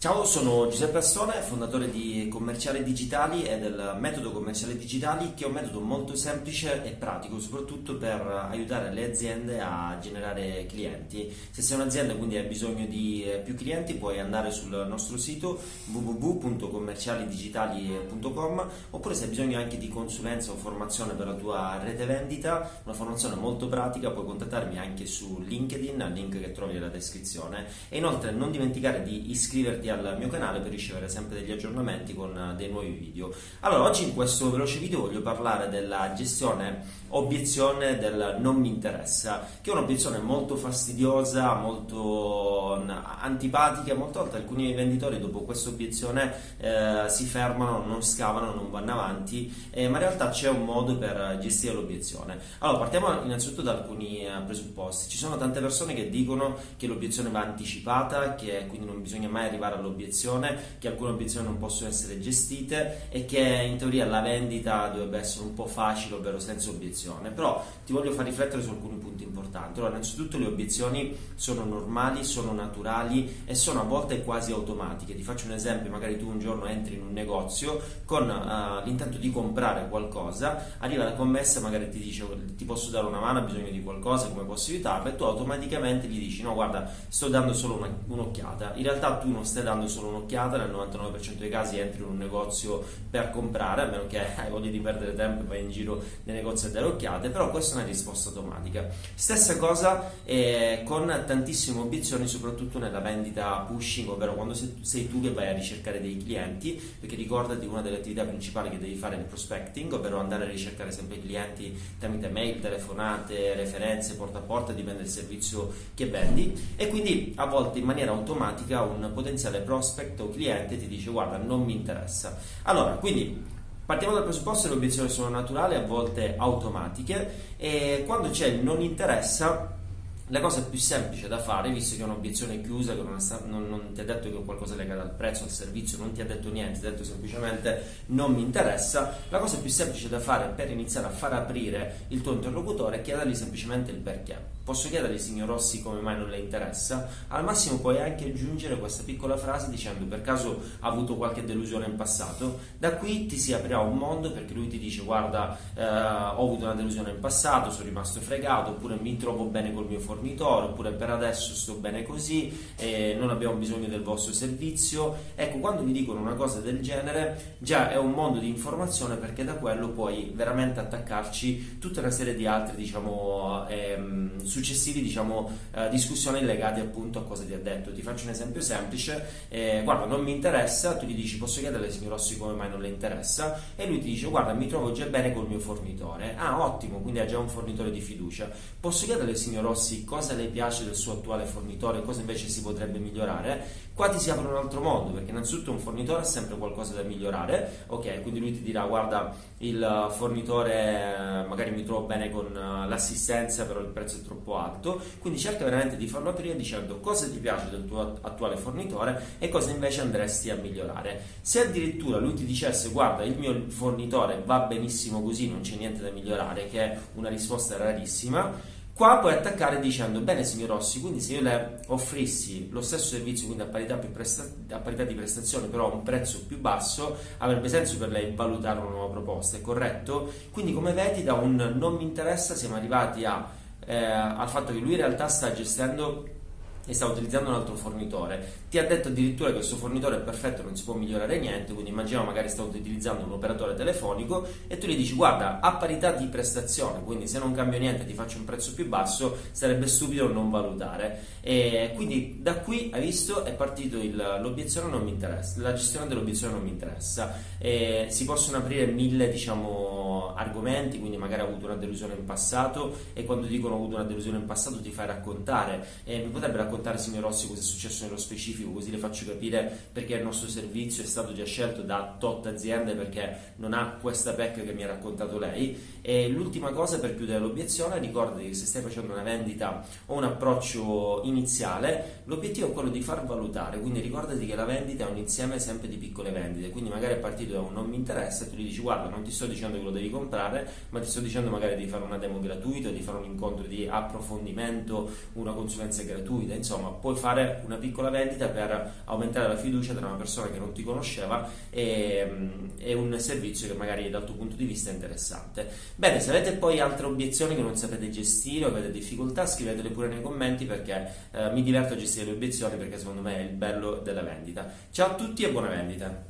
Ciao, sono Giuseppe Astone, fondatore di Commerciali Digitali e del metodo Commerciali Digitali, che è un metodo molto semplice e pratico, soprattutto per aiutare le aziende a generare clienti. Se sei un'azienda e quindi hai bisogno di eh, più clienti, puoi andare sul nostro sito www.commercialidigitali.com oppure se hai bisogno anche di consulenza o formazione per la tua rete vendita, una formazione molto pratica, puoi contattarmi anche su LinkedIn, link che trovi nella descrizione. E inoltre non dimenticare di iscriverti al mio canale per ricevere sempre degli aggiornamenti con eh, dei nuovi video. Allora, oggi in questo veloce video voglio parlare della gestione obiezione del non mi interessa, che è un'obiezione molto fastidiosa, molto antipatica, molte volte alcuni venditori dopo questa obiezione eh, si fermano, non scavano, non vanno avanti, eh, ma in realtà c'è un modo per gestire l'obiezione. Allora, partiamo innanzitutto da alcuni eh, presupposti. Ci sono tante persone che dicono che l'obiezione va anticipata, che quindi non bisogna mai arrivare all'obiezione, che alcune obiezioni non possono essere gestite e che in teoria la vendita dovrebbe essere un po' facile, ovvero senza obiezione. Però ti voglio far riflettere su alcuni punti importanti. Allora, innanzitutto le obiezioni sono normali, sono naturali e sono a volte quasi automatiche. Ti faccio un esempio, magari tu un giorno entri in un negozio con uh, l'intento di comprare qualcosa, arriva la commessa, magari ti dice ti posso dare una mano, hai bisogno di qualcosa, come posso aiutarla e tu automaticamente gli dici no guarda sto dando solo una, un'occhiata. In realtà tu non stai dando solo un'occhiata, nel 99% dei casi entri in un negozio per comprare, a meno che hai voglia di perdere tempo e vai in giro nei negozi a dare occhiate, però questa è una risposta automatica. Stessa cosa eh, con tantissime obiezioni, soprattutto nella vendita pushing, ovvero quando sei tu che vai a ricercare dei clienti, perché ricordati una delle attività principali che devi fare è il prospecting, ovvero andare a ricercare sempre i clienti tramite mail, telefonate, referenze, porta a porta, dipende dal servizio che vendi e quindi a volte in maniera automatica un potenziale prospect o cliente ti dice guarda non mi interessa. Allora, quindi Partiamo dal presupposto che le obiezioni sono naturali, a volte automatiche, e quando c'è il non interessa, la cosa più semplice da fare, visto che è un'obiezione chiusa, che non, sta, non, non, ti ha detto che è qualcosa legato al prezzo, al servizio, non ti ha detto niente, ti ha detto semplicemente non mi interessa, la cosa più semplice da fare per iniziare a far aprire il tuo interlocutore è chiedergli semplicemente il perché. Posso chiedergli, signor Rossi, come mai non le interessa? Al massimo puoi anche aggiungere questa piccola frase dicendo per caso ha avuto qualche delusione in passato. Da qui ti si aprirà un mondo perché lui ti dice guarda eh, ho avuto una delusione in passato, sono rimasto fregato, oppure mi trovo bene col mio fornitore, oppure per adesso sto bene così, eh, non abbiamo bisogno del vostro servizio. Ecco, quando mi dicono una cosa del genere già è un mondo di informazione perché da quello puoi veramente attaccarci tutta una serie di altri diciamo ehm, successivi diciamo, eh, discussioni legate appunto a cosa ti ha detto. Ti faccio un esempio semplice, eh, guarda non mi interessa, tu gli dici posso chiederle signor Rossi come mai non le interessa e lui ti dice guarda mi trovo già bene col mio fornitore. Ah ottimo, quindi ha già un fornitore di fiducia. Posso chiederle signor Rossi cosa le piace del suo attuale fornitore, cosa invece si potrebbe migliorare? Qua ti si apre un altro mondo perché innanzitutto un fornitore ha sempre qualcosa da migliorare, ok? Quindi lui ti dirà guarda il fornitore magari mi trovo bene con eh, l'assistenza però il prezzo è troppo alto, quindi cerca veramente di farlo aprire dicendo cosa ti piace del tuo attuale fornitore e cosa invece andresti a migliorare. Se addirittura lui ti dicesse guarda il mio fornitore va benissimo così, non c'è niente da migliorare, che è una risposta rarissima, Qua puoi attaccare dicendo, bene signor Rossi, quindi se io le offrissi lo stesso servizio, quindi a parità, presta- a parità, di prestazione, però a un prezzo più basso, avrebbe senso per lei valutare una nuova proposta, è corretto? Quindi come vedi da un non mi interessa siamo arrivati a, eh, al fatto che lui in realtà sta gestendo e sta utilizzando un altro fornitore, ti ha detto addirittura che questo fornitore è perfetto, non si può migliorare niente, quindi immaginiamo magari sta utilizzando un operatore telefonico e tu gli dici guarda, a parità di prestazione, quindi se non cambio niente ti faccio un prezzo più basso, sarebbe stupido non valutare. E quindi da qui, hai visto, è partito il, l'obiezione non mi interessa, la gestione dell'obiezione non mi interessa. E si possono aprire mille, diciamo, argomenti, quindi magari ha avuto una delusione in passato e quando dicono ho avuto una delusione in passato ti fai raccontare. E mi potrebbe raccontare, signor Rossi, cosa è successo nello specifico, così le faccio capire perché il nostro servizio è stato già scelto da tot aziende perché non ha questa PEC che mi ha raccontato lei. E l'ultima cosa per chiudere l'obiezione, ricordati che se stai facendo una vendita o un approccio iniziale, l'obiettivo è quello di far valutare, quindi ricordati che la vendita è un insieme sempre di piccole vendite, quindi magari è partito da un non mi interessa e tu gli dici guarda non ti sto dicendo che lo devi comprare, ma ti sto dicendo magari di fare una demo gratuita, di fare un incontro di approfondimento, una consulenza gratuita, insomma puoi fare una piccola vendita per aumentare la fiducia tra una persona che non ti conosceva e, e un servizio che magari dal tuo punto di vista è interessante. Bene, se avete poi altre obiezioni che non sapete gestire o avete difficoltà, scrivetele pure nei commenti perché eh, mi diverto a gestire le obiezioni perché secondo me è il bello della vendita. Ciao a tutti e buona vendita!